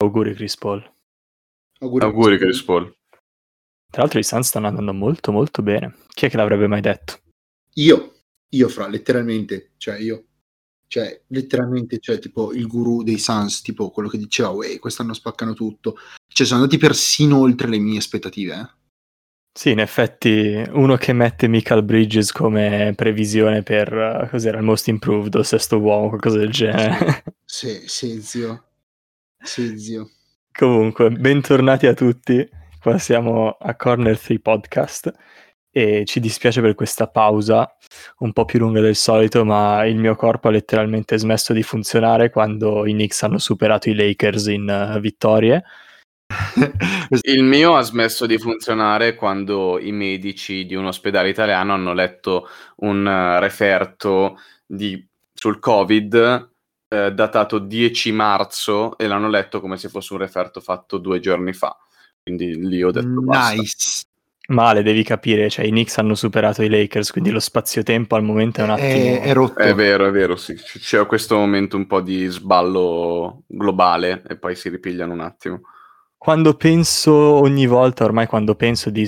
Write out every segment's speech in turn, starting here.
Auguri Chris Paul. Auguri, Auguri Chris Paul. Tra l'altro i Suns stanno andando molto molto bene. Chi è che l'avrebbe mai detto? Io, io fra, letteralmente, cioè io, cioè letteralmente, cioè tipo il guru dei Suns, tipo quello che diceva, uè, quest'anno spaccano tutto. Cioè sono andati persino oltre le mie aspettative, eh. Sì, in effetti uno che mette Michael Bridges come previsione per uh, cos'era il most improved o sesto uomo, qualcosa del genere. Sì, sì, zio. Sì, zio. Comunque, bentornati a tutti. Qua siamo a Corner 3 Podcast e ci dispiace per questa pausa un po' più lunga del solito, ma il mio corpo ha letteralmente smesso di funzionare quando i Knicks hanno superato i Lakers in uh, vittorie. Il mio ha smesso di funzionare quando i medici di un ospedale italiano hanno letto un uh, referto di, sul Covid eh, datato 10 marzo e l'hanno letto come se fosse un referto fatto due giorni fa. Quindi lì ho detto basta. Nice. Male, devi capire, cioè i Knicks hanno superato i Lakers, quindi lo spazio-tempo al momento è un attimo... È, è rotto. È vero, è vero, sì. C- C'è questo momento un po' di sballo globale e poi si ripigliano un attimo. Quando penso ogni volta, ormai quando penso di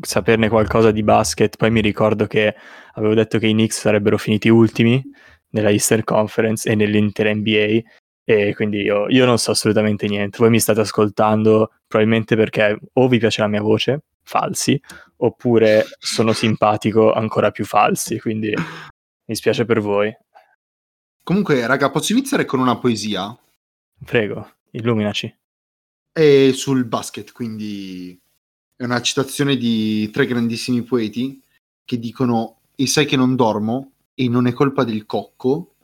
saperne qualcosa di basket, poi mi ricordo che avevo detto che i Knicks sarebbero finiti ultimi nella Eastern Conference e nell'Inter NBA e quindi io, io non so assolutamente niente. Voi mi state ascoltando probabilmente perché o vi piace la mia voce, falsi, oppure sono simpatico, ancora più falsi, quindi mi spiace per voi. Comunque, raga, posso iniziare con una poesia? Prego, illuminaci. È sul basket, quindi è una citazione di tre grandissimi poeti che dicono e sai che non dormo e non è colpa del cocco,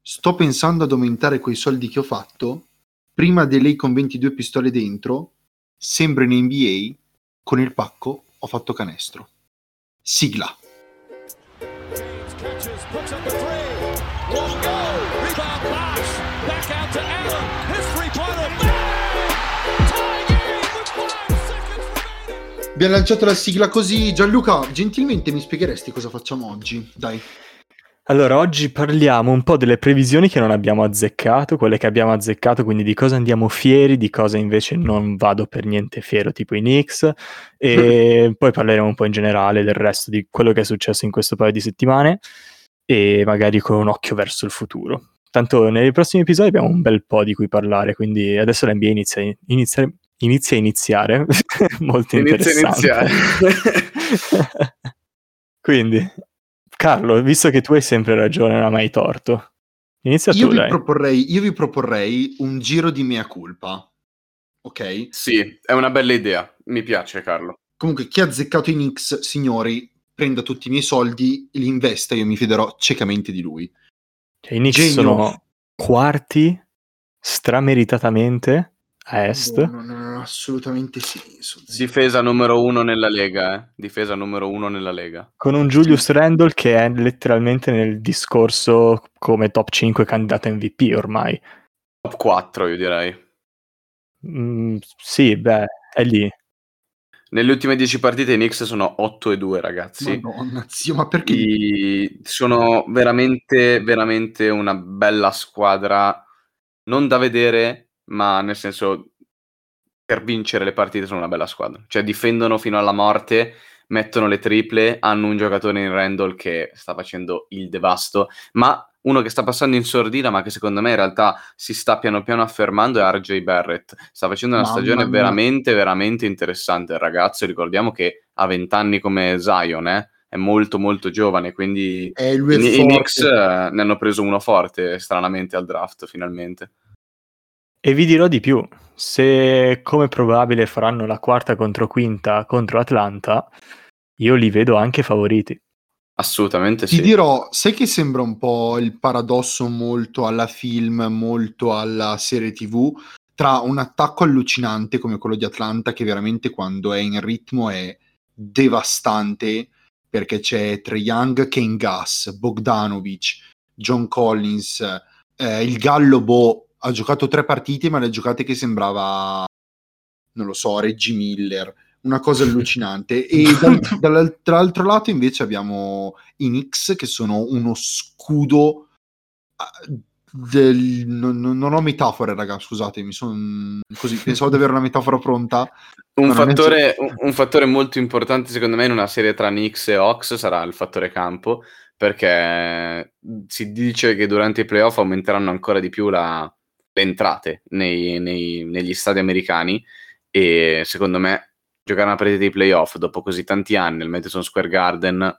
sto pensando ad aumentare quei soldi che ho fatto, prima di lei con 22 pistole dentro, sembra in NBA, con il pacco ho fatto canestro. Sigla. Abbiamo lanciato la sigla così. Gianluca, gentilmente mi spiegheresti cosa facciamo oggi? Dai. Allora, oggi parliamo un po' delle previsioni che non abbiamo azzeccato, quelle che abbiamo azzeccato, quindi di cosa andiamo fieri, di cosa invece non vado per niente fiero, tipo i Knicks, e poi parleremo un po' in generale del resto di quello che è successo in questo paio di settimane e magari con un occhio verso il futuro. Tanto nei prossimi episodi abbiamo un bel po' di cui parlare, quindi adesso la NBA inizia, inizia, inizia a iniziare, molto Inizia a interessante. iniziare. quindi, Carlo, visto che tu hai sempre ragione, non hai mai torto, inizia Io tu, vi, dai. proporrei, io vi proporrei un giro di mea culpa. Ok? sì, è una bella idea. Mi piace, Carlo. Comunque, chi ha azzeccato i Knicks, signori, prenda tutti i miei soldi, li investa, io mi fiderò ciecamente di lui. Cioè, I Knicks Genio. sono quarti, strameritatamente, a est. No, no, no, no, assolutamente senso. zio. Difesa numero uno nella Lega, eh. Difesa numero uno nella Lega. Con un Julius Randle che è letteralmente nel discorso come top 5 candidato MVP ormai. Top 4, io direi. Mm, sì, beh, è lì. Nelle ultime 10 partite i Knicks sono 8 e 2, ragazzi. Madonna, zio, ma perché? I- sono veramente, veramente una bella squadra, non da vedere, ma nel senso per vincere le partite sono una bella squadra. Cioè difendono fino alla morte, mettono le triple, hanno un giocatore in Randall che sta facendo il devasto, ma uno che sta passando in sordina, ma che secondo me in realtà si sta piano piano affermando è RJ Barrett. Sta facendo una Mamma stagione mia. veramente, veramente interessante il ragazzo. Ricordiamo che ha 20 anni come Zion, eh? è molto molto giovane, quindi i. Knicks eh, ne hanno preso uno forte, stranamente, al draft, finalmente. E vi dirò di più, se come probabile faranno la quarta contro quinta contro Atlanta, io li vedo anche favoriti. Assolutamente Ti sì. dirò, sai che sembra un po' il paradosso molto alla film, molto alla serie TV, tra un attacco allucinante come quello di Atlanta, che veramente quando è in ritmo è devastante, perché c'è Trae Young, Kane Gas, Bogdanovic, John Collins, eh, il Gallo Bo ha giocato tre partite, ma le ha giocate che sembrava, non lo so, Reggie Miller, una cosa allucinante. e dal- dal- dall'altro lato invece abbiamo i Knicks che sono uno scudo ah, del- non, non- ho metafore, raga, scusatemi, sono così, pensavo di avere una metafora pronta. Un fattore, un- un fattore molto importante secondo me in una serie tra Knicks e Hawks sarà il fattore campo, perché si dice che durante i playoff aumenteranno ancora di più la- le entrate nei- nei- negli stadi americani e secondo me giocare una partita di playoff dopo così tanti anni al Madison Square Garden,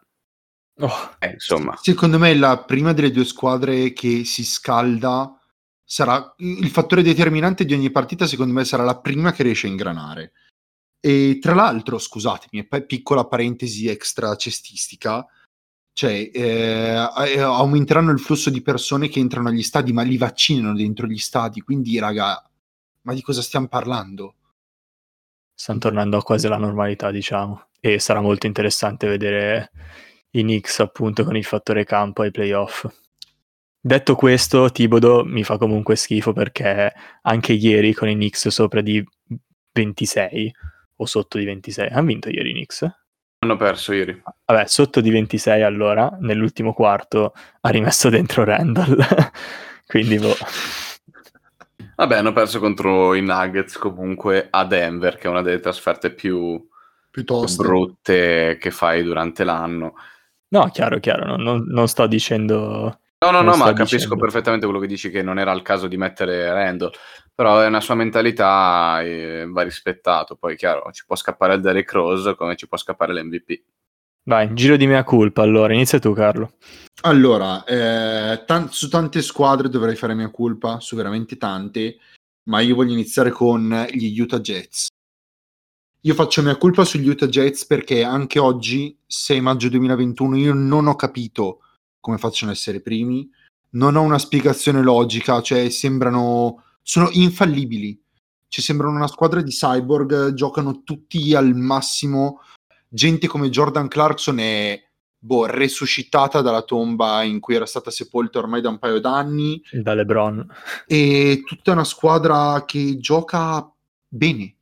Oh, eh, insomma, Secondo me la prima delle due squadre che si scalda sarà il fattore determinante di ogni partita, secondo me sarà la prima che riesce a ingranare. E tra l'altro, scusatemi, piccola parentesi extra cestistica, cioè eh, eh, aumenteranno il flusso di persone che entrano agli stadi, ma li vaccinano dentro gli stadi, quindi raga, ma di cosa stiamo parlando? stanno tornando a quasi alla normalità, diciamo. E sarà molto interessante vedere i Knicks appunto con il fattore campo ai playoff. Detto questo, Tibodo mi fa comunque schifo perché anche ieri con i Knicks sopra di 26 o sotto di 26, hanno vinto ieri i Knicks? Hanno perso ieri. Vabbè, sotto di 26 allora, nell'ultimo quarto ha rimesso dentro Randall. Quindi boh. Vabbè, hanno perso contro i Nuggets comunque a Denver, che è una delle trasferte più Piuttosto. brutte che fai durante l'anno. No, chiaro, chiaro, non, non- non sto dicendo... No, no, Non no, ma capisco dicendo. perfettamente quello che dici che non era il caso di mettere Randall, però è una sua mentalità e va rispettato. Poi, chiaro, ci può scappare il Derrick Rose come ci può scappare l'MVP. Vai, giro di mea colpa allora, inizia tu Carlo. Allora, eh, tan- su tante squadre dovrei fare mia colpa, su veramente tante, ma io voglio iniziare con gli Utah Jets. Io faccio mia colpa sugli Utah Jets perché anche oggi, 6 maggio 2021, io non ho capito come facciano a essere primi, non ho una spiegazione logica, cioè sembrano, sono infallibili, cioè sembrano una squadra di cyborg, giocano tutti al massimo, gente come Jordan Clarkson è boh, resuscitata dalla tomba in cui era stata sepolta ormai da un paio d'anni Da LeBron. e tutta una squadra che gioca bene.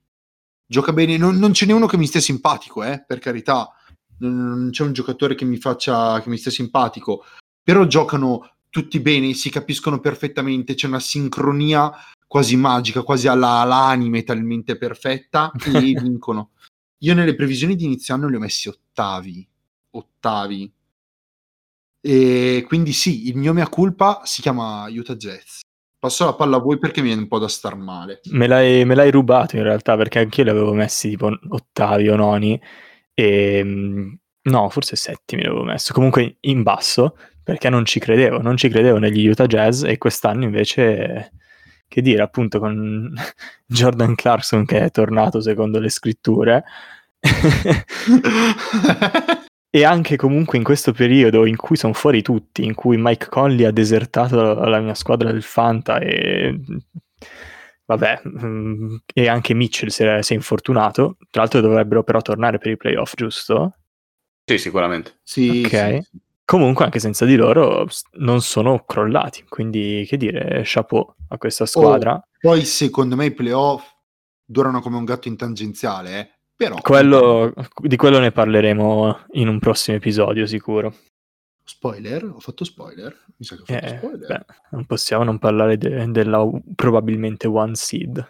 Gioca bene, non, non ce n'è uno che mi stia simpatico, eh, per carità. Non, non c'è un giocatore che mi faccia che mi stia simpatico, però giocano tutti bene, si capiscono perfettamente, c'è una sincronia quasi magica, quasi alla, all'anime talmente perfetta e vincono. Io nelle previsioni di inizio anno li ho messi ottavi, ottavi. E quindi sì, il mio mea culpa si chiama Utah Jets. Passo la palla a voi perché mi viene un po' da star male. Me l'hai, me l'hai rubato in realtà perché anch'io li avevo messi tipo ottavi o noni e mm, no, forse settimi li avevo messo, comunque in basso perché non ci credevo, non ci credevo negli Utah Jazz e quest'anno invece, che dire, appunto con Jordan Clarkson che è tornato secondo le scritture e anche comunque in questo periodo in cui sono fuori tutti, in cui Mike Conley ha desertato la, la mia squadra del Fanta e vabbè, mm, e anche Mitchell si è, si è infortunato, tra l'altro dovrebbero però tornare per i playoff, giusto? Sì, sicuramente. sì, Ok. sì, sì. Comunque anche senza di loro non sono crollati, quindi che dire, chapeau a questa squadra. Poi secondo me i playoff durano come un gatto in tangenziale, eh. però Quello- di quello ne parleremo in un prossimo episodio sicuro. spoiler, ho fatto spoiler, mi sa che ho fatto Eh, spoiler. beh, non possiamo non parlare de- della probabilmente one seed.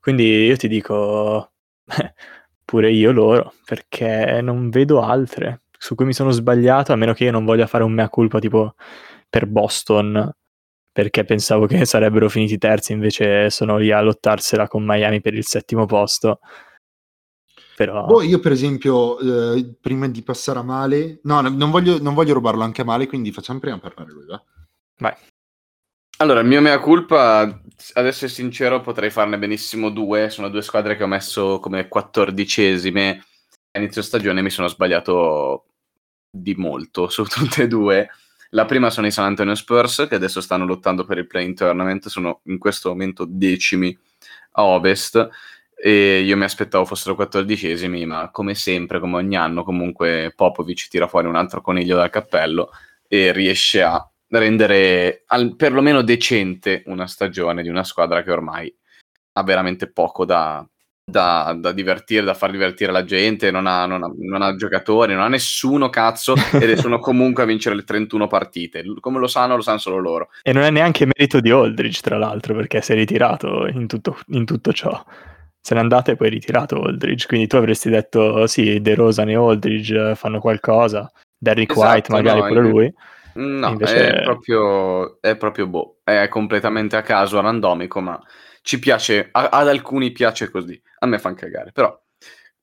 Quindi io ti dico pure io loro, perché non vedo altre su cui mi sono sbagliato, a meno che io non voglia fare un mea culpa tipo per Boston, perché pensavo che sarebbero finiti terzi, invece sono lì a lottarsela con Miami per il settimo posto. Però Boh, io per esempio, eh, prima di passare a male, no, no, non voglio, non voglio rubarlo anche a male, quindi facciamo prima parlare lui, va? vai. Allora, il mio mea culpa, ad essere sincero, potrei farne benissimo due. Sono due squadre che ho messo come quattordicesime. A inizio stagione mi sono sbagliato di molto su tutte e due. La prima sono i San Antonio Spurs, che adesso stanno lottando per il play-in tournament, sono in questo momento decimi a ovest e io mi aspettavo fossero quattordicesimi, ma come sempre, come ogni anno, comunque Popovic tira fuori un altro coniglio dal cappello e riesce a rendere al- perlomeno decente una stagione di una squadra che ormai ha veramente poco da, da, da divertire, da far divertire la gente, non ha, non, ha, non ha giocatori, non ha nessuno cazzo ed sono comunque a vincere le 31 partite. Come lo sanno, lo sanno solo loro. E non è neanche merito di Aldridge, tra l'altro, perché si è ritirato in tutto, in tutto ciò. Se n'è andato e poi ritirato Aldridge, quindi tu avresti detto sì, De Rosa e Aldridge fanno qualcosa, Derrick Esatto, White magari no, pure in- lui. No, Invece- è proprio, è proprio boh, è completamente a caso, randomico, ma ci piace, a- ad alcuni piace così, a me fan cagare, però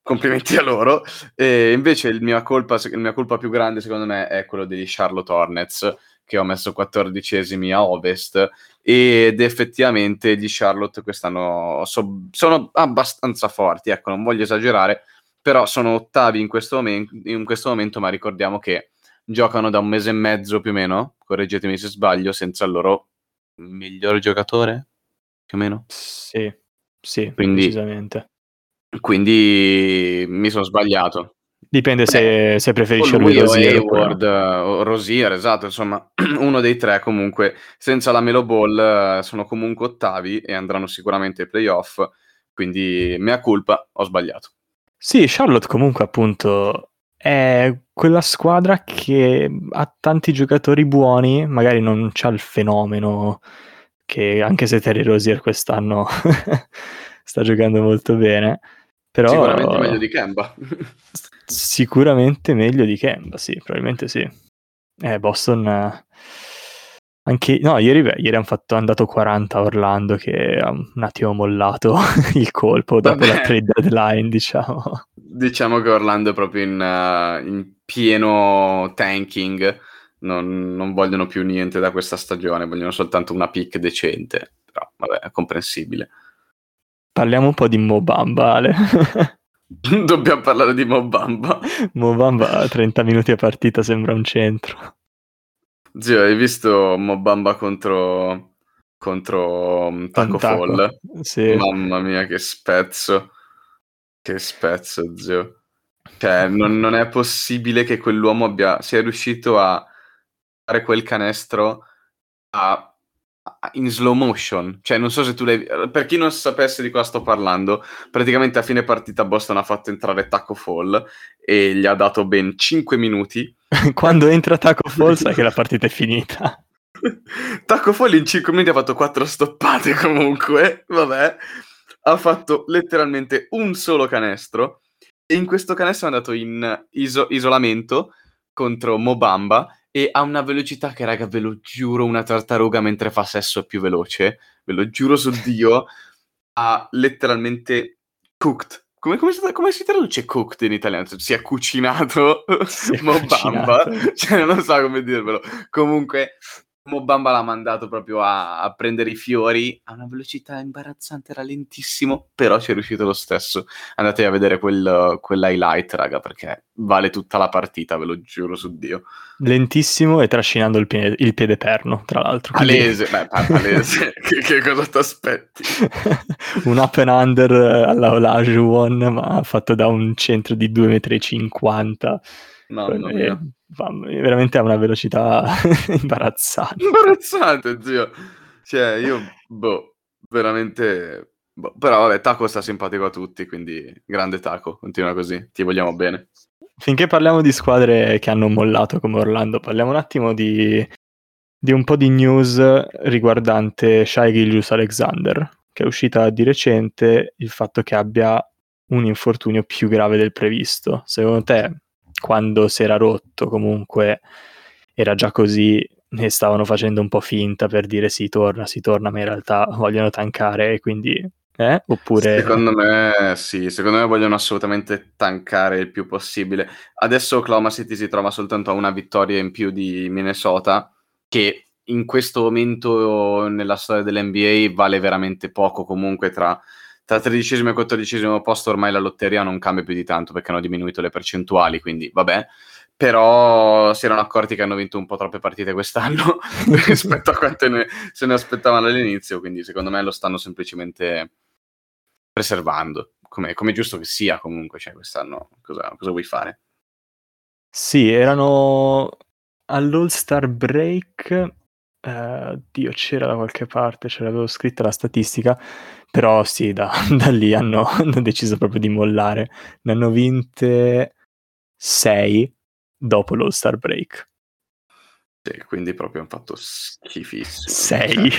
complimenti a loro. E invece il mia colpa, il mia colpa più grande secondo me è quello degli Charlotte Hornets, che ho messo 14esimi a Ovest, ed effettivamente gli Charlotte quest'anno so- sono abbastanza forti, ecco, non voglio esagerare, però sono ottavi in questo, momen- in questo momento, ma ricordiamo che giocano da un mese e mezzo più o meno, correggetemi se sbaglio, senza il loro miglior giocatore, più o meno. Sì, sì, Quindi- decisamente. Quindi mi sono sbagliato. Dipende se, se preferisci O lui lui o Rosier no. Hayward, o Rosier, esatto, insomma, uno dei tre comunque, senza la Melo Ball eh, sono comunque ottavi e andranno sicuramente ai playoff, quindi mea culpa, ho sbagliato. Sì, Charlotte comunque appunto è quella squadra che ha tanti giocatori buoni, magari non c'ha il fenomeno che anche se Terry Rosier quest'anno sta giocando molto bene, però Sicuramente meglio di Kemba. sicuramente meglio di Kemba, sì, probabilmente sì. Eh, Boston anche no, ieri, beh, ieri hanno fatto hanno dato 40 a Orlando che ha un attimo mollato il colpo dopo Vabbè. la trade deadline, diciamo. Diciamo che Orlando è proprio in, eh, in pieno tanking, non, non vogliono più niente da questa stagione, vogliono soltanto una pick decente, però vabbè, è comprensibile. Parliamo un po' di Mobamba, Ale. Dobbiamo parlare di Mobamba. Mobamba a 30 minuti a partita sembra un centro. Zio, hai visto Mobamba contro, contro mm, Taco. Fall? Sì. Mamma mia, che spezzo. Che spezzo, zio. Cioè, non, non è possibile che quell'uomo abbia, sia riuscito a quel canestro a- a- in slow motion. Cioè, non so se tu l'hai... Per chi non sapesse di cosa sto parlando, praticamente a fine partita Boston ha fatto entrare Taco Fall e gli ha dato ben 5 minuti Quando entra Taco Fall sai che la partita è finita. Taco Fall in 5 minuti ha fatto 4 stoppate comunque, vabbè. Ha fatto letteralmente un solo canestro e in questo canestro è andato in iso- isolamento contro Mobamba e ha una velocità che, raga, ve lo giuro, una tartaruga mentre fa sesso è più veloce, ve lo giuro su Dio, ha letteralmente cooked. Come, come si, come si traduce cooked in italiano? Cioè, Si è cucinato Si è cucinato. cioè non so come dirvelo. Comunque, Mobamba l'ha mandato proprio a, a prendere i fiori a una velocità imbarazzante, era lentissimo, però ci è riuscito lo stesso. Andate a vedere quel, quell'highlight, raga, perché vale tutta la partita, ve lo giuro su Dio. Lentissimo e trascinando il piede, il piede perno, tra l'altro. Quindi- Palese, beh, pa- palese, che, che cosa ti aspetti? un up and under alla Olajuwon, ma fatto da un centro di 2,50 m. Mamma mia. veramente ha una velocità imbarazzante. Imbarazzante, zio. Cioè, io, boh, veramente... boh. Però vabbè, Taco sta simpatico a tutti, quindi grande Taco, continua così, ti vogliamo bene. Finché parliamo di squadre che hanno mollato come Orlando, parliamo un attimo di, di un po' di news riguardante Shai Gilgius Alexander, che è uscita di recente il fatto che abbia un infortunio più grave del previsto. Secondo te, quando si era rotto, comunque era già così e stavano facendo un po' finta per dire si torna, si torna, ma in realtà vogliono tankare e quindi... Eh? Oppure... Secondo me sì, secondo me vogliono assolutamente tankare il più possibile. Adesso Oklahoma City si trova soltanto a una vittoria in più di Minnesota, che in questo momento nella storia dell'NBA vale veramente poco comunque tra, tra 13 e 14 posto ormai la lotteria non cambia più di tanto perché hanno diminuito le percentuali, quindi vabbè. Però si erano accorti che hanno vinto un po' troppe partite quest'anno rispetto a quante ne- se ne aspettavano all'inizio, quindi secondo me lo stanno semplicemente preservando, come, come giusto che sia comunque, cioè quest'anno cosa, cosa vuoi fare? Sì, erano all'All-Star Break Eh, Dio, c'era da qualche parte, ce l'avevo scritta la statistica, però sì, da, da lì hanno, hanno deciso proprio di mollare. Ne hanno vinte 6 dopo l'All Star Break. Sì, quindi proprio hanno fatto schifissimo. 6.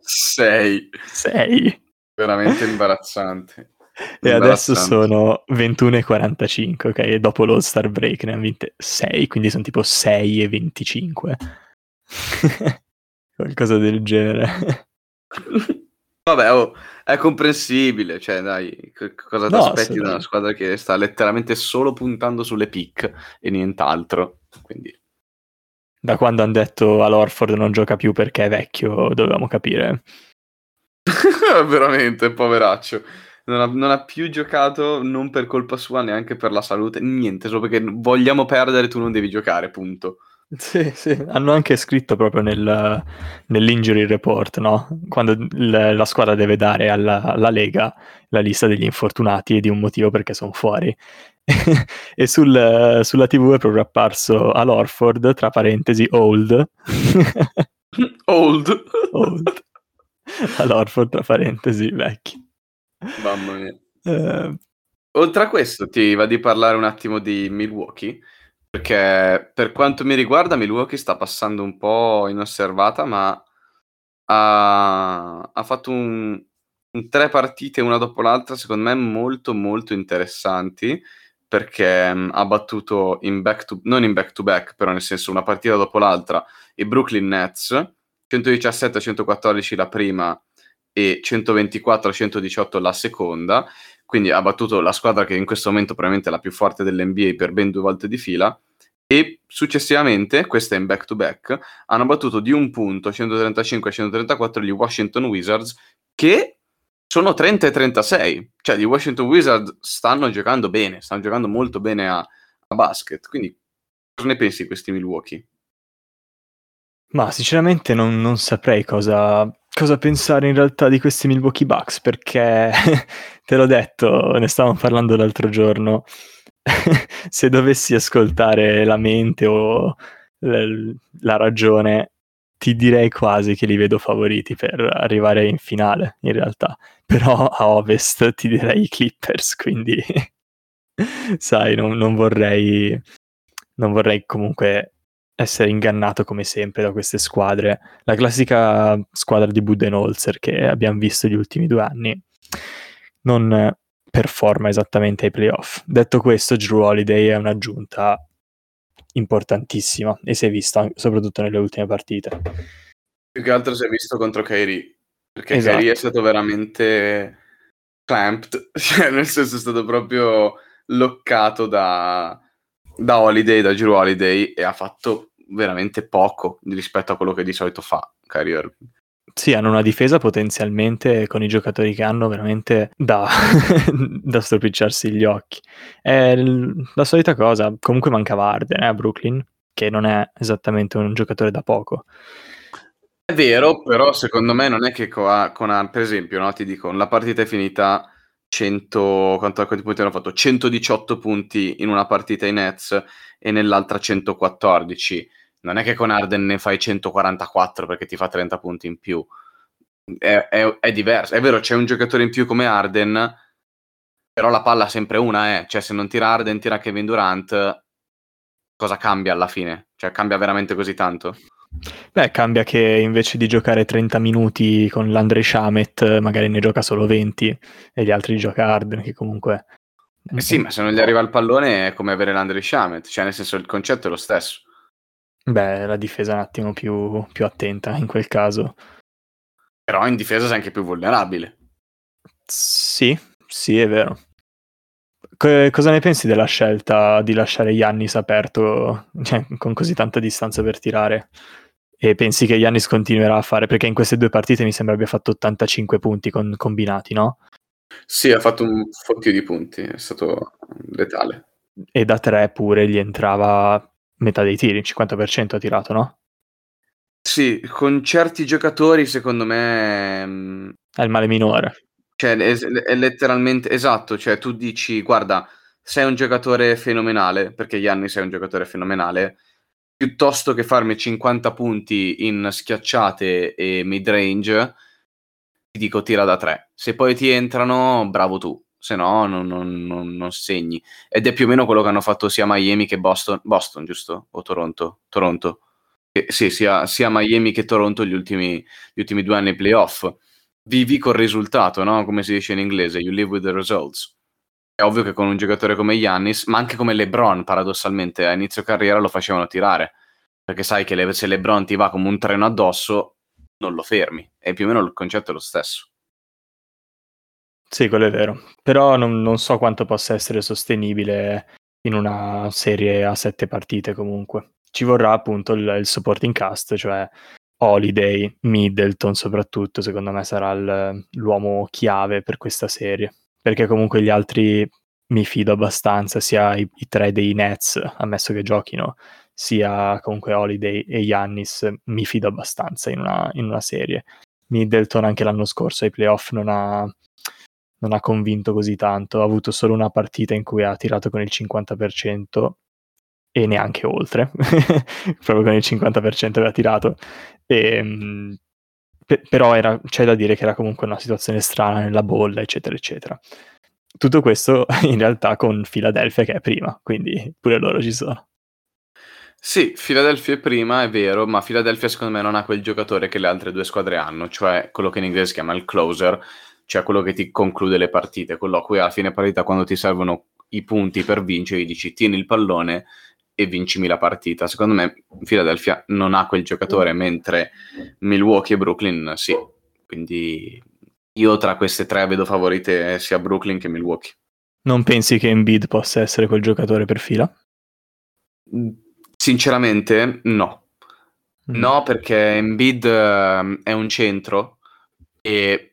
6. 6. Veramente imbarazzante. E adesso sono 21 e 45, ok? E dopo l'All Star Break ne hanno vinte 6, quindi sono tipo 6 e 25. Qualcosa del genere. Vabbè, oh, è comprensibile, cioè dai, c- cosa ti No, aspetti da una squadra che sta letteralmente solo puntando sulle pick e nient'altro. Quindi Da quando hanno detto all'Orford non gioca più perché è vecchio, dovevamo capire. veramente, poveraccio. Non ha, non ha più giocato non per colpa sua, neanche per la salute, niente, solo perché vogliamo perdere, tu non devi giocare, punto. Sì, sì, hanno anche scritto proprio nel, nell'injury report, no? Quando il- la squadra deve dare alla, alla Lega la lista degli infortunati e di un motivo perché sono fuori. e sul- sulla TV è proprio apparso all'Orford, tra parentesi, old. Old. old. All'Orford, tra parentesi, vecchi. Mamma mia. Eh, Oltre a questo, ti va di parlare un attimo di Milwaukee? Perché per quanto mi riguarda, Milwaukee sta passando un po' inosservata, ma ha, ha fatto un, un tre partite una dopo l'altra, secondo me molto molto interessanti, perché mh, ha battuto in back to, non in back to back, però nel senso una partita dopo l'altra, i Brooklyn Nets, 117-114 la prima e 124-118 la seconda, quindi ha battuto la squadra che in questo momento probabilmente è la più forte dell'NBA per ben due volte di fila e successivamente, questa in back to back, hanno battuto di un punto 135-134 gli Washington Wizards che sono 30 e 36, cioè gli Washington Wizards stanno giocando bene, stanno giocando molto bene a, a basket, quindi cosa ne pensi di questi Milwaukee? Ma sinceramente non, non saprei cosa, cosa pensare in realtà di questi Milwaukee Bucks perché te l'ho detto, ne stavamo parlando l'altro giorno. Se dovessi ascoltare la mente o l- la ragione, ti direi quasi che li vedo favoriti per arrivare in finale, in realtà. Però a ovest ti direi i Clippers, quindi sai, non, non vorrei non vorrei comunque essere ingannato come sempre da queste squadre. La classica squadra di Budenholzer che abbiamo visto gli ultimi due anni non performa esattamente ai playoff. Detto questo, Drew Holiday è un'aggiunta importantissima e si è vista soprattutto nelle ultime partite. Più che altro si è visto contro Kyrie, perché Esatto. Kyrie è stato veramente clamped, cioè nel senso è stato proprio loccato da, da Holiday, da Drew Holiday e ha fatto veramente poco rispetto a quello che di solito fa Kyrie Irving. Sì, hanno una difesa potenzialmente con i giocatori che hanno veramente da, da stropicciarsi gli occhi. È la solita cosa. Comunque mancava Arden eh, a Brooklyn, che non è esattamente un giocatore da poco. È vero, però secondo me non è che co- con, Ar- per esempio, no, ti dico, la partita è finita 100, quanto, quanti punti hanno fatto? 118 punti in una partita in Nets e nell'altra 114. Non è che con Arden ne fai 144 perché ti fa 30 punti in più. È, è- è diverso. È vero, c'è un giocatore in più come Arden, però la palla sempre una è. Cioè, se non tira Arden, tira Kevin Durant, cosa cambia alla fine? Cioè, cambia veramente così tanto? Beh, cambia che invece di giocare 30 minuti con l'Andre Shamet, magari ne gioca solo 20 e gli altri gioca Arden, che comunque... Eh sì, ma se non gli arriva il pallone è come avere l'Andre Shamet, cioè nel senso il concetto è lo stesso. Beh, la difesa è un attimo più, più attenta in quel caso. Però in difesa sei anche più vulnerabile. Sì, sì, è vero. Co- cosa ne pensi della scelta di lasciare Yannis aperto, cioè, con così tanta distanza per tirare? E pensi che Yannis continuerà a fare? Perché in queste due partite mi sembra abbia fatto 85 punti con- combinati, no? Sì, ha fatto un fottio di punti, è stato letale. E da tre pure gli entrava metà dei tiri, il 50% ha tirato, no? Sì, con certi giocatori secondo me... mm, È il male minore. Cioè, è, è letteralmente esatto. Cioè, tu dici, guarda, sei un giocatore fenomenale, perché Giannis è un giocatore fenomenale, piuttosto che farmi 50 punti in schiacciate e mid range, ti dico tira da 3. Se poi ti entrano, bravo tu, se no non, non- non- non segni. Ed è più o meno quello che hanno fatto sia Miami che Boston, Boston giusto? O Toronto? Toronto. Eh, sì, sia, sia Miami che Toronto gli ultimi, gli ultimi due anni playoff. Vivi col risultato, no? Come si dice in inglese, you live with the results. È ovvio che con un giocatore come Giannis, ma anche come LeBron, paradossalmente, a inizio carriera lo facevano tirare. Perché sai che le- se LeBron ti va come un treno addosso, non lo fermi. E più o meno il concetto è lo stesso. Sì, quello è vero. Però non, non so quanto possa essere sostenibile in una serie a sette partite comunque. Ci vorrà appunto il, il supporting cast, cioè Holiday, Middleton soprattutto, secondo me sarà il- l'uomo chiave per questa serie. Perché comunque gli altri mi fido abbastanza, sia i, i tre dei Nets, ammesso che giochino, sia comunque Holiday e Yannis, mi fido abbastanza in una, in una serie. Middleton anche l'anno scorso ai playoff non ha, non ha convinto così tanto, ha avuto solo una partita in cui ha tirato con il 50% e neanche oltre, proprio con il 50% aveva tirato. E, mh, pe- però era- c'è da dire che era comunque una situazione strana nella bolla, eccetera, eccetera. Tutto questo in realtà con Philadelphia che è prima, quindi pure loro ci sono. Sì, Philadelphia è prima, è vero, ma Philadelphia secondo me non ha quel giocatore che le altre due squadre hanno, cioè quello che in inglese si chiama il closer, cioè quello che ti conclude le partite, quello a cui alla fine partita quando ti servono i punti per vincere, gli dici tieni il pallone e vincimi la partita. Secondo me Philadelphia non ha quel giocatore, mentre Milwaukee e Brooklyn sì. Quindi io tra queste tre vedo favorite sia Brooklyn che Milwaukee. Non pensi che Embiid possa essere quel giocatore per fila? Sinceramente no. Mm. No, perché Embiid ehm, è un centro e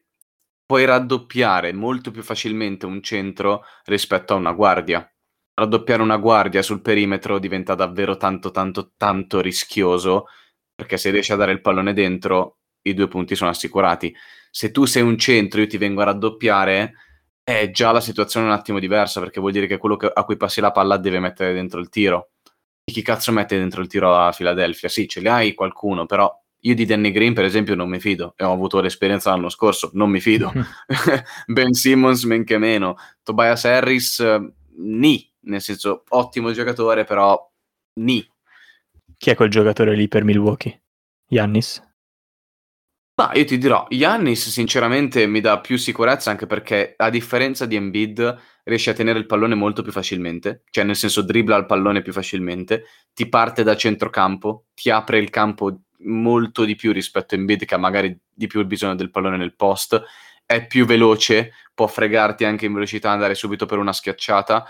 puoi raddoppiare molto più facilmente un centro rispetto a una guardia. Raddoppiare una guardia sul perimetro diventa davvero tanto, tanto, tanto rischioso perché se riesci a dare il pallone dentro, i due punti sono assicurati. Se tu sei un centro io ti vengo a raddoppiare, è già la situazione un attimo diversa perché vuol dire che quello a cui passi la palla deve mettere dentro il tiro. E chi cazzo mette dentro il tiro a Philadelphia? Sì, ce li hai qualcuno, però io di Danny Green, per esempio, non mi fido. E ho avuto l'esperienza l'anno scorso, non mi fido. ben Simmons, men che meno. Tobias Harris, eh, ni, nel senso, ottimo giocatore, però ni. Chi è quel giocatore lì per Milwaukee? Yannis? Ma io ti dirò, Giannis sinceramente mi dà più sicurezza anche perché a differenza di Embiid riesce a tenere il pallone molto più facilmente, cioè nel senso dribbla il pallone più facilmente, ti parte da centrocampo, ti apre il campo molto di più rispetto a Embiid che ha magari di più il bisogno del pallone nel post, è più veloce, può fregarti anche in velocità, andare subito per una schiacciata.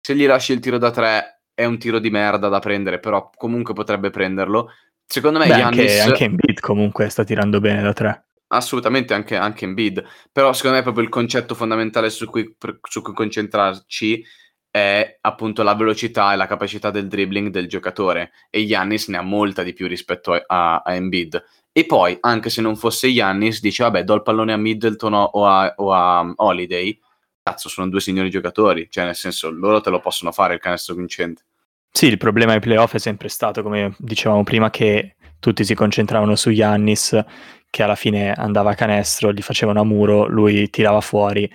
Se gli lasci il tiro da tre è un tiro di merda da prendere, però comunque potrebbe prenderlo. Secondo me Beh, anche, Giannis anche Embiid comunque sta tirando bene da tre. assolutamente anche, anche Embiid, però secondo me proprio il concetto fondamentale su cui, per- su cui concentrarci è appunto la velocità e la capacità del dribbling del giocatore e Giannis ne ha molta di più rispetto a, a, Embiid. E poi, anche se non fosse Giannis, dice vabbè do il pallone a Middleton o a, o a Holiday, cazzo sono due signori giocatori, cioè nel senso loro te lo possono fare il canestro vincente. Sì, il problema ai playoff è sempre stato, come dicevamo prima, che tutti si concentravano su Yannis, che alla fine andava a canestro, gli facevano a muro, lui tirava fuori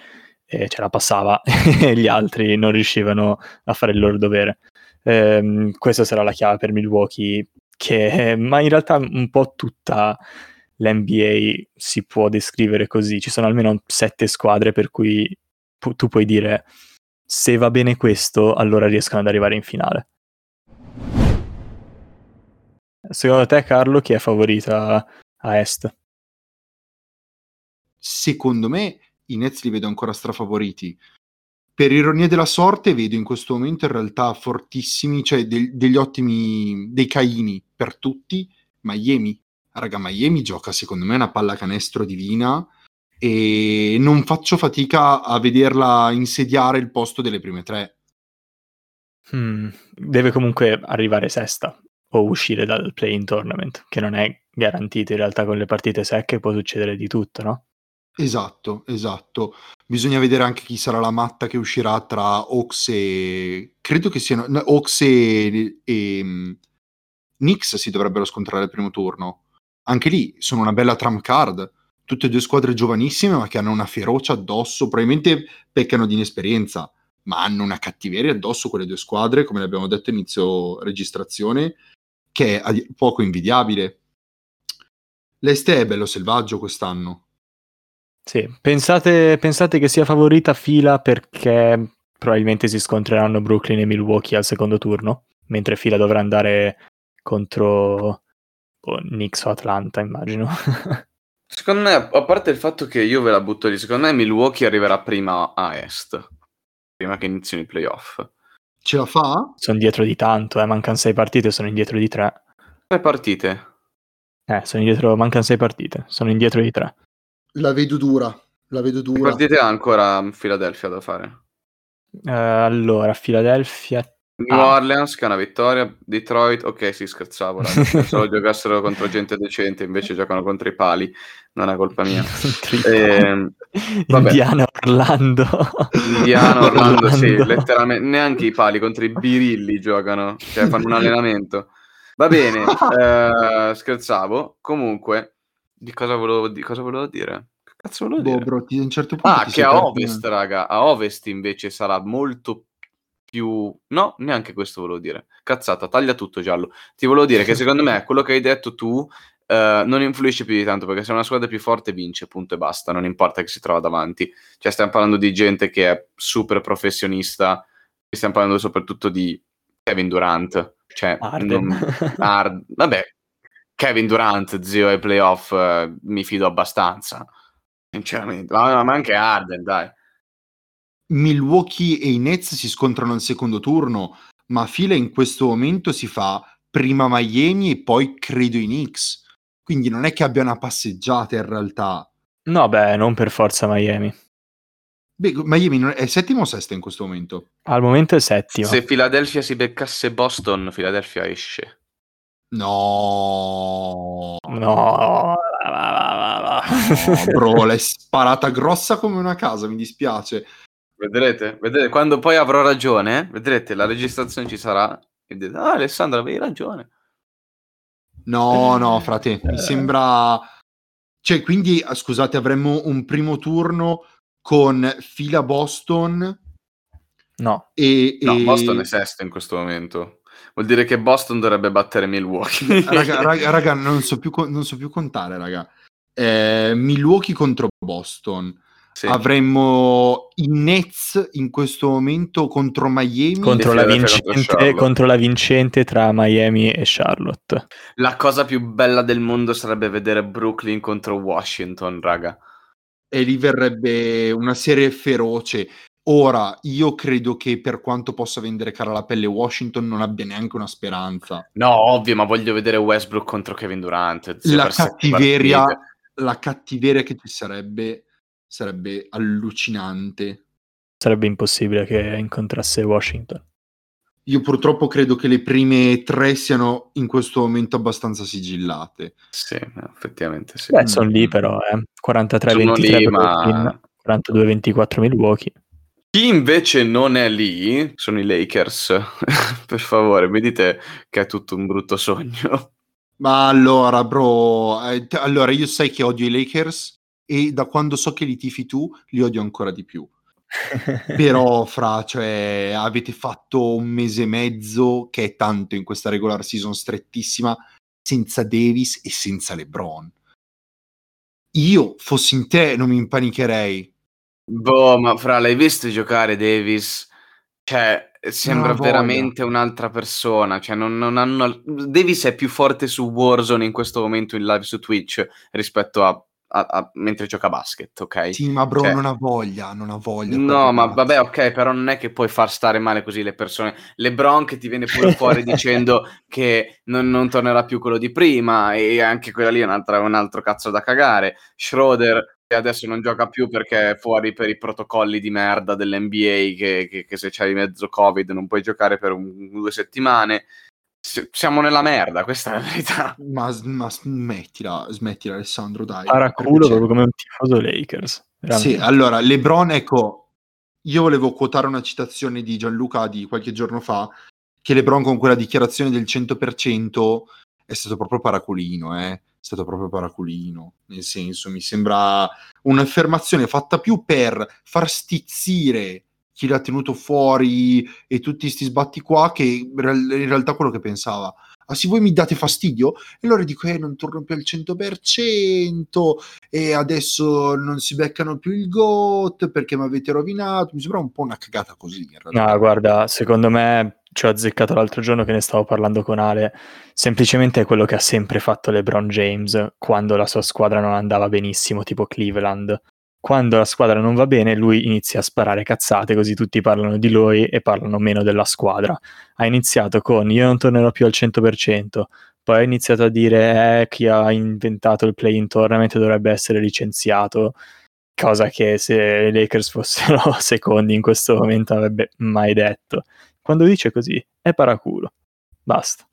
e ce la passava e gli altri non riuscivano a fare il loro dovere. Ehm, questa sarà la chiave per Milwaukee, che, ma in realtà un po' tutta l'NBA si può descrivere così. Ci sono almeno sette squadre per cui pu- tu puoi dire se va bene questo, allora riescono ad arrivare in finale. Secondo te, Carlo, chi è favorita a est? Secondo me i Nets li vedo ancora strafavoriti. Per ironia della sorte vedo in questo momento in realtà fortissimi, cioè del- degli ottimi, dei caini per tutti, Miami. Raga, Miami gioca secondo me una pallacanestro divina e non faccio fatica a vederla insediare il posto delle prime tre. Hmm, deve comunque arrivare sesta o uscire dal play-in tournament, che non è garantito in realtà con le partite secche, può succedere di tutto, no? Esatto, esatto. Bisogna vedere anche chi sarà la matta che uscirà tra Ox e... credo che siano... no, Ox e... e, Knicks si dovrebbero scontrare al primo turno. Anche lì sono una bella trump card. Tutte e due squadre giovanissime, ma che hanno una ferocia addosso. Probabilmente peccano di inesperienza, ma hanno una cattiveria addosso quelle due squadre, come abbiamo detto inizio registrazione, che è poco invidiabile. L'Este è bello selvaggio quest'anno. Sì, pensate, pensate che sia favorita fila perché probabilmente si scontreranno Brooklyn e Milwaukee al secondo turno, mentre fila dovrà andare contro boh, Knicks o Atlanta, immagino. Secondo me, a parte il fatto che io ve la butto lì, secondo me Milwaukee arriverà prima a est, prima che inizino i playoff. Ce la fa? sono dietro di tanto, eh, mancano sei partite, sono indietro di tre. Tre partite. Eh, sono indietro, mancano sei partite, sono indietro di tre. La vedo dura. La vedo dura. partite ha ancora Philadelphia da fare? Eh, allora, Philadelphia New Ah. Orleans che è una vittoria, Detroit, ok sì scherzavo, pensavo giocassero contro gente decente, invece giocano contro i pali, non è colpa mia. Ehm, vabbè. Indiana, Orlando. Indiana, Orlando, sì, Orlando. letteralmente, neanche i pali, contro i birilli giocano, cioè fanno un allenamento. Va bene, eh, scherzavo, comunque, di cosa volevo, di cosa volevo dire? Che cazzo volevo Boh, dire? bro, ti- a un certo punto Ah, che a ovest, raga, a ovest invece sarà molto più... No, neanche questo volevo dire. Cazzata, taglia tutto giallo. Ti volevo dire che secondo me quello che hai detto tu eh, non influisce più di tanto perché se una squadra più forte vince, punto e basta, non importa che si trova davanti. Cioè stiamo parlando di gente che è super professionista e stiamo parlando soprattutto di Kevin Durant. Cioè, non- Hard- Vabbè, Kevin Durant, zio ai playoff, eh, mi fido abbastanza. Sinceramente, ma, ma anche Arden, dai. Milwaukee e i Nets si scontrano al secondo turno, ma fila in questo momento si fa prima Miami e poi credo i Knicks. Quindi non è che abbia una passeggiata in realtà. No, beh, non per forza Miami. Beh, Miami è settimo o sesta in questo momento? Al momento è settimo. Se Philadelphia si beccasse Boston, Philadelphia esce. No, No. No, bro, l'hai sparata grossa come una casa, mi dispiace. Vedrete? Vedrete? Quando poi avrò ragione, vedrete, la registrazione ci sarà. E dite, ah, Alessandro, avevi ragione. No, no, frate, mi Eh. sembra... Cioè, quindi, ah, scusate, avremmo un primo turno con fila Boston No, e... No, e- Boston è sesto in questo momento. Vuol dire che Boston dovrebbe battere Milwaukee. raga, raga, raga, non, so più, non so più contare, raga. Eh, Milwaukee contro Boston. Sì. Avremmo i Nets in questo momento contro Miami. contro la, vincente, Charlotte. contro la vincente tra Miami e Charlotte. La cosa più bella del mondo sarebbe vedere Brooklyn contro Washington, raga. e lì verrebbe una serie feroce. Ora, io credo che per quanto possa vendere cara la pelle Washington non abbia neanche una speranza. No, ovvio, ma voglio vedere Westbrook contro Kevin Durant. La cattiveria, la cattiveria che ci sarebbe sarebbe allucinante. Sarebbe impossibile che incontrasse Washington. Io purtroppo credo che le prime tre siano in questo momento abbastanza sigillate. Sì, effettivamente sì. Beh, Mm. sono lì però, eh. 43-23 Sono lì, per ma- Brooklyn, 42-24 Milwaukee. Chi invece non è lì sono i Lakers. per favore, mi dite che è tutto un brutto sogno. Ma allora, bro, eh, allora io sai che odio i Lakers e da quando so che li tifi tu li odio ancora di più. Però, fra, cioè, avete fatto un mese e mezzo, che è tanto in questa regular season strettissima, senza Davis e senza LeBron. Io, fossi in te, non mi impanicherei. Boh, ma fra, l'hai visto giocare Davis? Cioè, sembra voglia. veramente un'altra persona. Cioè, non, non hanno... Davis è più forte su Warzone in questo momento in live su Twitch rispetto a, a- a- mentre gioca a basket, ok? Sì, ma bro, Cioè- non ha voglia, non ha voglia. No, ma vabbè, ok, però non è che puoi far stare male così le persone. LeBron che ti viene pure fuori dicendo che non, non tornerà più quello di prima, e anche quella lì è un'altra- un altro cazzo da cagare. Schroeder che adesso non gioca più perché è fuori per i protocolli di merda dell'NBA, che, che- che se c'hai mezzo Covid non puoi giocare per un- due settimane. S- siamo nella merda, questa è la verità. Ma, ma smettila, smettila Alessandro, dai. Paraculo proprio come un tifoso Lakers. veramente. Sì, allora, LeBron, ecco, io volevo quotare una citazione di Gianluca di qualche giorno fa, che LeBron con quella dichiarazione del 100% è stato proprio paraculino, eh? È stato proprio paraculino. Nel senso, mi sembra un'affermazione fatta più per far stizzire chi l'ha tenuto fuori e tutti sti sbatti qua che in real- in realtà quello che pensava. Ah sì, voi mi date fastidio? E allora dico, eh, non torno più al 100% e adesso non si beccano più il GOAT perché mi avete rovinato. Mi sembra un po' una cagata così, in realtà. No, guarda, secondo me ci ho azzeccato l'altro giorno che ne stavo parlando con Ale. Semplicemente è quello che ha sempre fatto LeBron James quando la sua squadra non andava benissimo, tipo Cleveland. Quando la squadra non va bene, lui inizia a sparare cazzate, così tutti parlano di lui e parlano meno della squadra. Ha iniziato con io non tornerò più al 100%, poi ha iniziato a dire eh, chi ha inventato il play-in tournament dovrebbe essere licenziato, cosa che se i Lakers fossero secondi in questo momento avrebbe mai detto. Quando dice così è paraculo. Basta.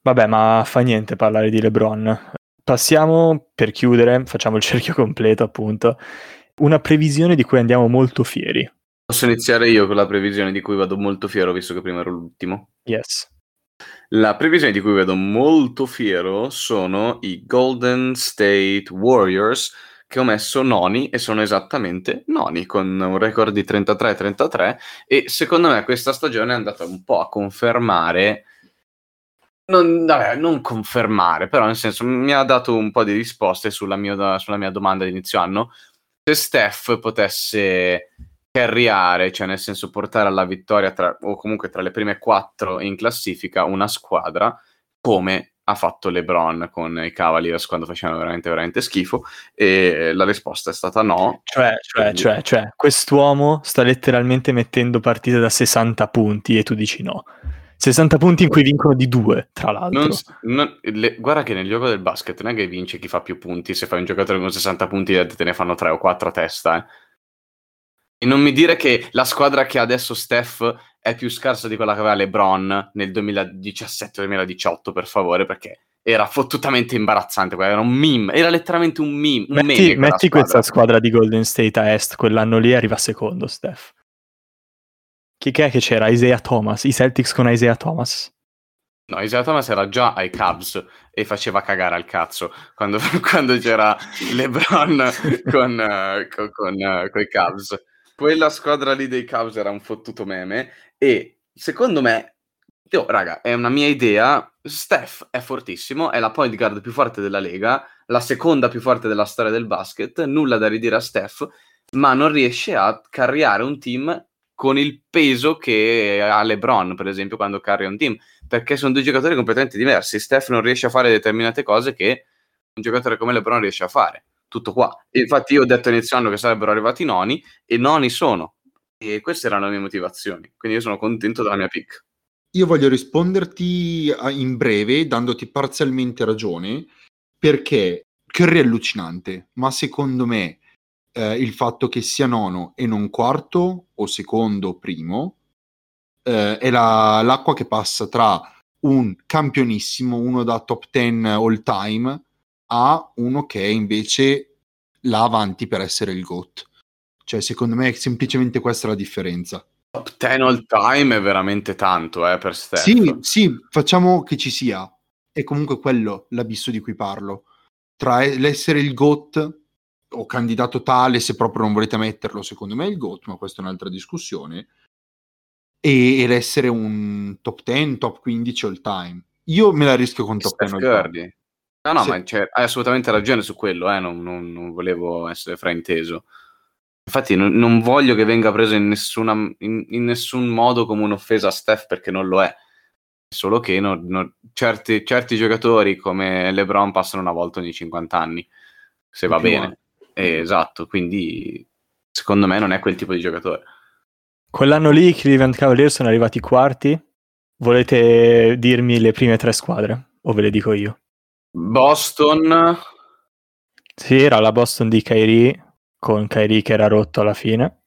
Vabbè, ma fa niente parlare di LeBron. Passiamo per chiudere, facciamo il cerchio completo appunto. Una previsione di cui andiamo molto fieri. Posso iniziare io con la previsione di cui vado molto fiero, visto che prima ero l'ultimo. Yes. La previsione di cui vedo molto fiero sono i Golden State Warriors che ho messo noni e sono esattamente noni con un record di 33-33 e secondo me questa stagione è andata un po' a confermare non, vabbè, non confermare, però nel senso mi ha dato un po' di risposte sulla mia, sulla mia domanda di inizio anno. Se Steph potesse carriare, cioè nel senso portare alla vittoria tra, o comunque tra le prime quattro in classifica una squadra come ha fatto LeBron con i Cavaliers quando facevano veramente veramente schifo e la risposta è stata no. Cioè, cioè, Quindi- cioè, cioè, quest'uomo sta letteralmente mettendo partite da 60 punti e tu dici no. 60 punti in cui vincono di due, tra l'altro. Non non- le- guarda che nel gioco del basket non è che vince chi fa più punti, se fai un giocatore con 60 punti altri te ne fanno 3 o 4 a testa. eh. E non mi dire che la squadra che ha adesso Steph è più scarsa di quella che aveva LeBron nel 2017-2018, per favore, perché era fottutamente imbarazzante. Era un meme, era letteralmente un meme. Un meme Metti, quella metti squadra. questa squadra di Golden State a est, quell'anno lì arriva secondo, Steph. Chi è che c'era? Isaiah Thomas, i Celtics con Isaiah Thomas. No, Isaiah Thomas era già ai Cubs e faceva cagare al cazzo quando, quando c'era LeBron con, eh, co- con, eh, coi Cubs. Quella squadra lì dei Cubs era un fottuto meme e secondo me, io, raga, è una mia idea, Steph è fortissimo, è la point guard più forte della Lega, la seconda più forte della storia del basket, nulla da ridire a Steph, ma non riesce a carriare un team con il peso che ha LeBron, per esempio, quando carria un team perché sono due giocatori completamente diversi. Steph non riesce a fare determinate cose che un giocatore come LeBron riesce a fare. Tutto qua. E infatti io ho detto inizio anno che sarebbero arrivati i noni e noni sono. E queste erano le mie motivazioni. Quindi io sono contento della mia pick. Io voglio risponderti a- in breve, dandoti parzialmente ragione, perché Curry è allucinante, ma secondo me eh, il fatto che sia nono e non quarto o secondo o primo eh, è la- l'acqua che passa tra un campionissimo, uno da top 10 all time, a uno che è invece là avanti per essere il GOAT. Cioè, secondo me è semplicemente questa la differenza. Top 10 all time è veramente tanto eh, per Steph. Sì, sì, facciamo che ci sia. È comunque quello l'abisso di cui parlo. Tra l'essere il GOAT o candidato tale, se proprio non volete metterlo, secondo me è il GOAT, ma questa è un'altra discussione, e, e l'essere un top 10, top 15 all time. Io me la rischio con top 10 Steph all time. Curry. No, no, Sì. ma cioè, hai assolutamente ragione su quello, eh, non, non- non volevo essere frainteso. Infatti non, non voglio che venga preso in, nessuna, in, in nessun modo come un'offesa a Steph perché non lo è. Solo che non- non- certi, certi giocatori come LeBron passano una volta ogni 50 anni, se va bene. Eh, esatto, quindi secondo me non è quel tipo di giocatore. Quell'anno lì i Cleveland Cavaliers sono arrivati quarti. Volete dirmi le prime tre squadre? O ve le dico io? Boston, Sì, era la Boston di Kyrie, con Kyrie che era rotto alla fine.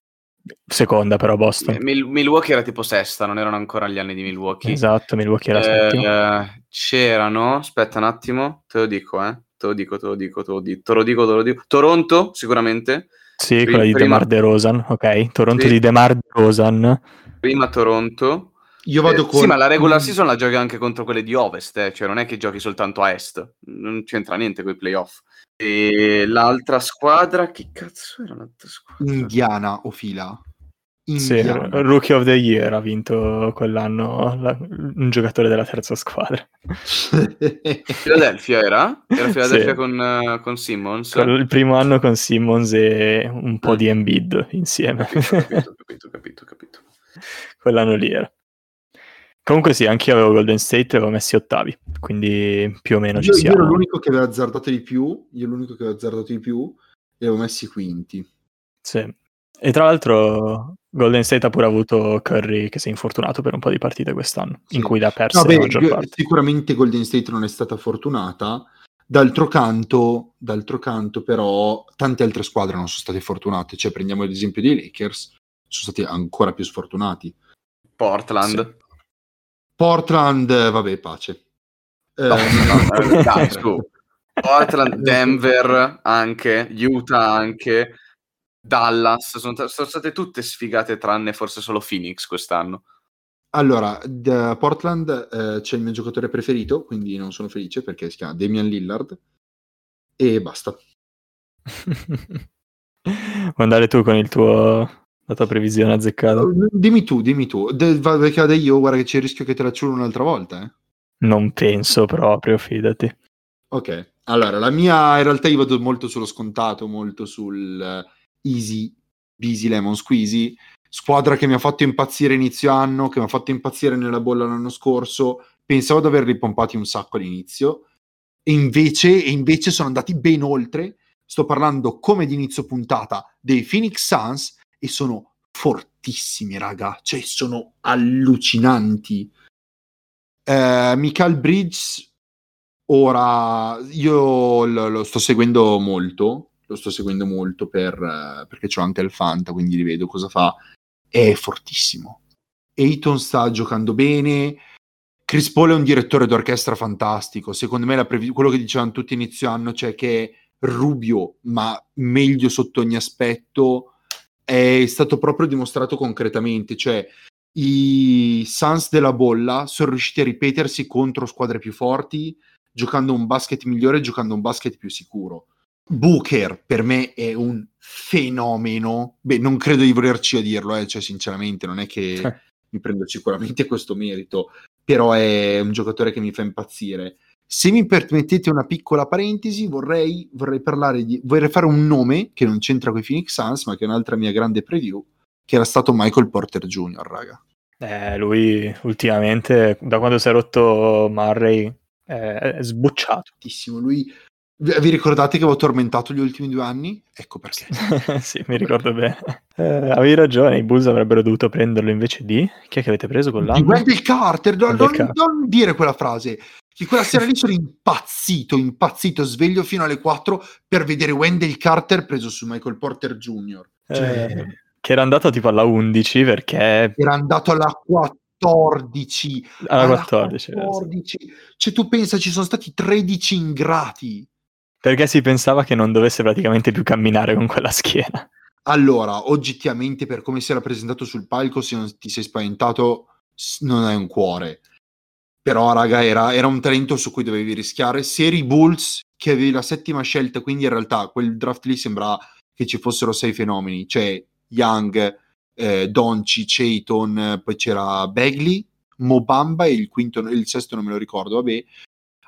Seconda però Boston. Mil- Milwaukee era tipo sesta, non erano ancora gli anni di Milwaukee. Esatto, Milwaukee era Eh, settimo. eh, c'erano, aspetta un attimo, te lo dico, eh. Te lo dico, te lo dico, te lo dico, te lo dico, te lo dico. Toronto, sicuramente. Sì, pri- quella di prima- DeMar DeRozan, ok. Toronto Sì. di DeMar DeRozan. Prima Toronto. Io vado Eh, con... Sì, ma la regular season la giochi anche contro quelle di Ovest, eh, cioè non è che giochi soltanto a Est, non c'entra niente con i playoff. E l'altra squadra, che cazzo era l'altra squadra? Indiana o fila? Sì, Indiana. Rookie of the Year ha vinto quell'anno la- un giocatore della terza squadra. Philadelphia era? Era Philadelphia Sì. con, eh, con Simmons? Il primo anno con Simmons e un po' Mm. di Embiid insieme. Capito, capito, capito, capito, capito. Quell'anno lì era. Comunque sì, anche io avevo Golden State e avevo messi ottavi, quindi più o meno ci Io, io ero siamo. l'unico che aveva azzardato di più, io l'unico che aveva azzardato di più e avevo messi quinti. Sì. E tra l'altro Golden State ha pure avuto Curry che si è infortunato per un po' di partite quest'anno, in Sì. cui ha perso Vabbè, la maggior io- parte. sicuramente Golden State non è stata fortunata. D'altro canto, d'altro canto, però, tante altre squadre non sono state fortunate. Cioè, prendiamo l'esempio dei Lakers, sono stati ancora più sfortunati. Portland. Portland, eh, vabbè, pace. Eh, No, no, eh, dai, su. Portland, Denver anche, Utah anche, Dallas, sono, sono state tutte sfigate tranne forse solo Phoenix quest'anno. Allora, da Portland eh, c'è il mio giocatore preferito, quindi non sono felice perché si chiama Damian Lillard e basta. Vuoi andare tu con il tuo, la tua previsione azzeccata? Dimmi tu, dimmi tu. De- vado io, guarda che c'è il rischio che te la ciulo un'altra volta, eh. Non penso proprio, fidati. Ok, allora la mia in realtà io vado molto sullo scontato, molto sul easy, busy lemon squeezy, squadra che mi ha fatto impazzire inizio anno, che mi ha fatto impazzire nella bolla l'anno scorso, pensavo di averli pompati un sacco all'inizio, e invece, e invece sono andati ben oltre, sto parlando come di inizio puntata dei Phoenix Suns e sono fortissimi raga, cioè sono allucinanti. Eh, Michael Bridges Ora, io lo, lo sto seguendo molto, lo sto seguendo molto per, eh, perché c'ho anche il Fanta, quindi li vedo cosa fa. È fortissimo. Ayton sta giocando bene. Chris Paul è un direttore d'orchestra fantastico. Secondo me previ- quello che dicevano tutti inizio anno, cioè che è Rubio, ma meglio sotto ogni aspetto, è stato proprio dimostrato concretamente. Cioè, i Suns della bolla sono riusciti a ripetersi contro squadre più forti giocando un basket migliore, giocando un basket più sicuro. Booker per me è un fenomeno. Beh, non credo di volerci a dirlo, eh, cioè sinceramente non è che Eh. mi prendo sicuramente questo merito, però è un giocatore che mi fa impazzire. Se mi permettete una piccola parentesi, vorrei, vorrei parlare di vorrei fare un nome che non c'entra con i Phoenix Suns, ma che è un'altra mia grande preview, che era stato Michael Porter Jr., raga. Eh, lui ultimamente, da quando si è rotto Murray, è, è sbucciato. Lui vi vi ricordate che avevo tormentato gli ultimi due anni? Ecco perché. sì, mi ricordo bene. Eh, avevi ragione, i Bulls avrebbero dovuto prenderlo invece di... Chi è che avete preso con Di l'anno? Wendell Carter, no, Wendell non, Carter. non dire quella frase. Che quella sera lì sono impazzito, impazzito, sveglio fino alle 4 per vedere Wendell Carter preso su Michael Porter Jr. Cioè, Eh, che era andato tipo alla 11 perché... era andato alla 14. Alla alla 14. vero, sì. 14. Cioè, tu pensa, ci sono stati 13 ingrati. Perché si pensava che non dovesse praticamente più camminare con quella schiena. Allora, oggettivamente, per come si era presentato sul palco, se non ti sei spaventato, non hai un cuore. Però, raga, era, era un talento su cui dovevi rischiare. Se Bulls, che avevi la settima scelta, quindi in realtà quel draft lì sembra che ci fossero sei fenomeni. Cioè, Young, eh, Doncic, Ayton, eh, poi c'era Bagley, Mobamba e il quinto, il sesto non me lo ricordo, vabbè.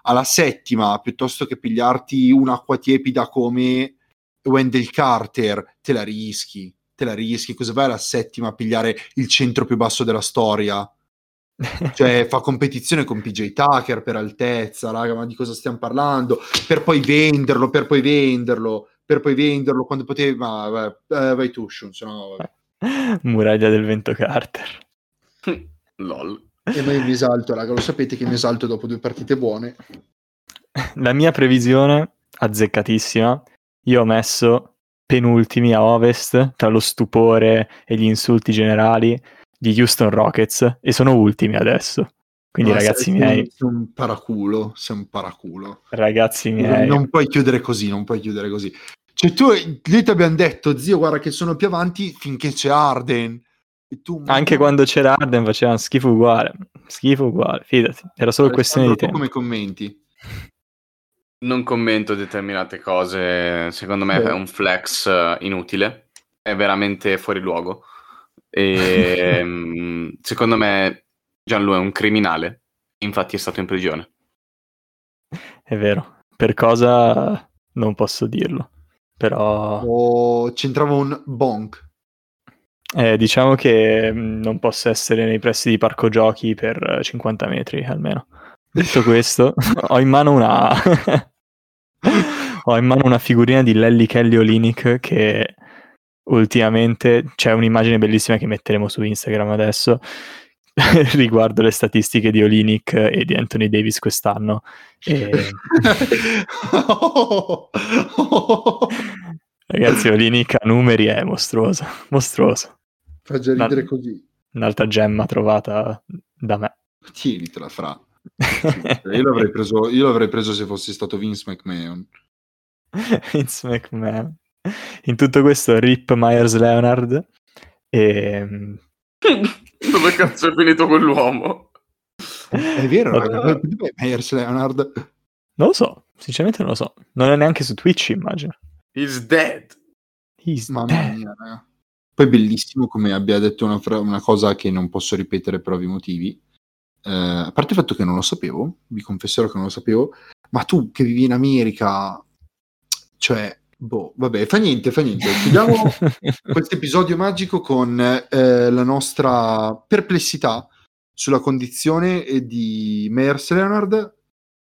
Alla settima, piuttosto che pigliarti un'acqua tiepida come Wendell Carter, te la rischi, te la rischi. Cosa vai alla settima a pigliare il centro più basso della storia? Cioè, fa competizione con PJ Tucker per altezza, raga, ma di cosa stiamo parlando? Per poi venderlo, per poi venderlo, per poi venderlo quando potevi... Ma vabbè, eh, vai tu, Shun, se no... Muraglia del vento Carter. LOL. E poi mi esalto, raga, lo sapete che mi esalto dopo due partite buone. La mia previsione, azzeccatissima, io ho messo penultimi a ovest tra lo stupore e gli insulti generali di Houston Rockets e sono ultimi adesso. Quindi No, ragazzi sei- miei, Sei un paraculo, sei un paraculo. ragazzi miei, Non puoi chiudere così, non puoi chiudere così. Cioè, tu, noi ti abbiamo detto, zio, guarda che sono più avanti finché c'è Arden. Tu, Anche quando c'era Arden facevano schifo uguale. Schifo uguale, fidati. Era solo questione di tempo. come commenti? Non commento determinate cose, secondo me Beh. è un flex eh, inutile, è veramente fuori luogo. E mm, secondo me Gianlu è un criminale, infatti è stato in prigione. È vero. Per cosa non posso dirlo. Però O c'entrava un bonk? Eh, diciamo che mh, non posso essere nei pressi di parco giochi per eh, 50 metri almeno. Detto questo, ho in mano una ho in mano una figurina di Lelly Kelly Olinick che ultimamente c'è un'immagine bellissima che metteremo su Instagram adesso riguardo le statistiche di Olinick e di Anthony Davis quest'anno. E, ragazzi, Olinick a numeri è mostruoso, mostruoso. Fa già ridere così. Un'altra gemma trovata da me. Tienitela fra. Io l'avrei, preso, io l'avrei preso se fosse stato Vince McMahon. Vince McMahon. In tutto questo, Rip Myers Leonard. E... Dove cazzo è finito quell'uomo? È vero, dov'è Myers Leonard? Non lo so, sinceramente non lo so. Non è neanche su Twitch, immagino. He's dead. He's Mamma dead. mia, raga. Poi bellissimo come abbia detto una, fra- una cosa che non posso ripetere per ovvi motivi. Eh, a parte il fatto che non lo sapevo, vi confesserò che non lo sapevo, ma tu che vivi in America, cioè, boh, vabbè, fa niente, fa niente. Chiudiamo questo episodio magico con eh, la nostra perplessità sulla condizione di Meyers Leonard.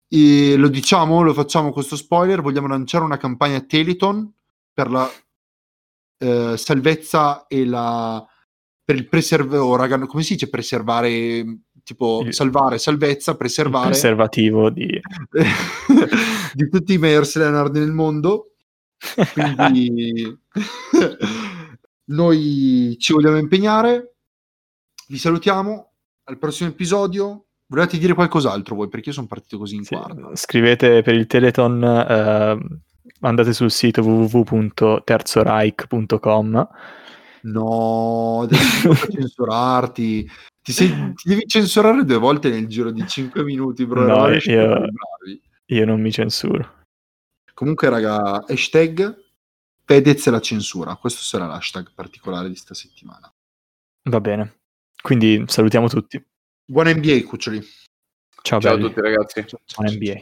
E lo diciamo, lo facciamo questo spoiler, vogliamo lanciare una campagna Teleton per la eh, salvezza e la per il preservare, come si dice preservare, tipo Il- salvare, salvezza, Il preservare preservativo di... di tutti i Meyers Leonard nel mondo. Quindi noi ci vogliamo impegnare. Vi salutiamo. Al prossimo episodio. Volete dire qualcos'altro voi? Perché io sono partito così in Sì, quarta. Scrivete per il Teleton, eh, andate sul sito www.terzoreich.com. No, tocca censurarti. Ti, sei- ti devi censurare due volte nel giro di 5 minuti, bro. No, io-. Io non mi censuro. Comunque, raga, hashtag Fedez e la censura. Questo sarà l'hashtag particolare di sta settimana. Va bene. Quindi salutiamo tutti. Buona NBA, cuccioli. Ciao, Ciao a tutti ragazzi. Ciao, ciao, Buon ciao, NBA.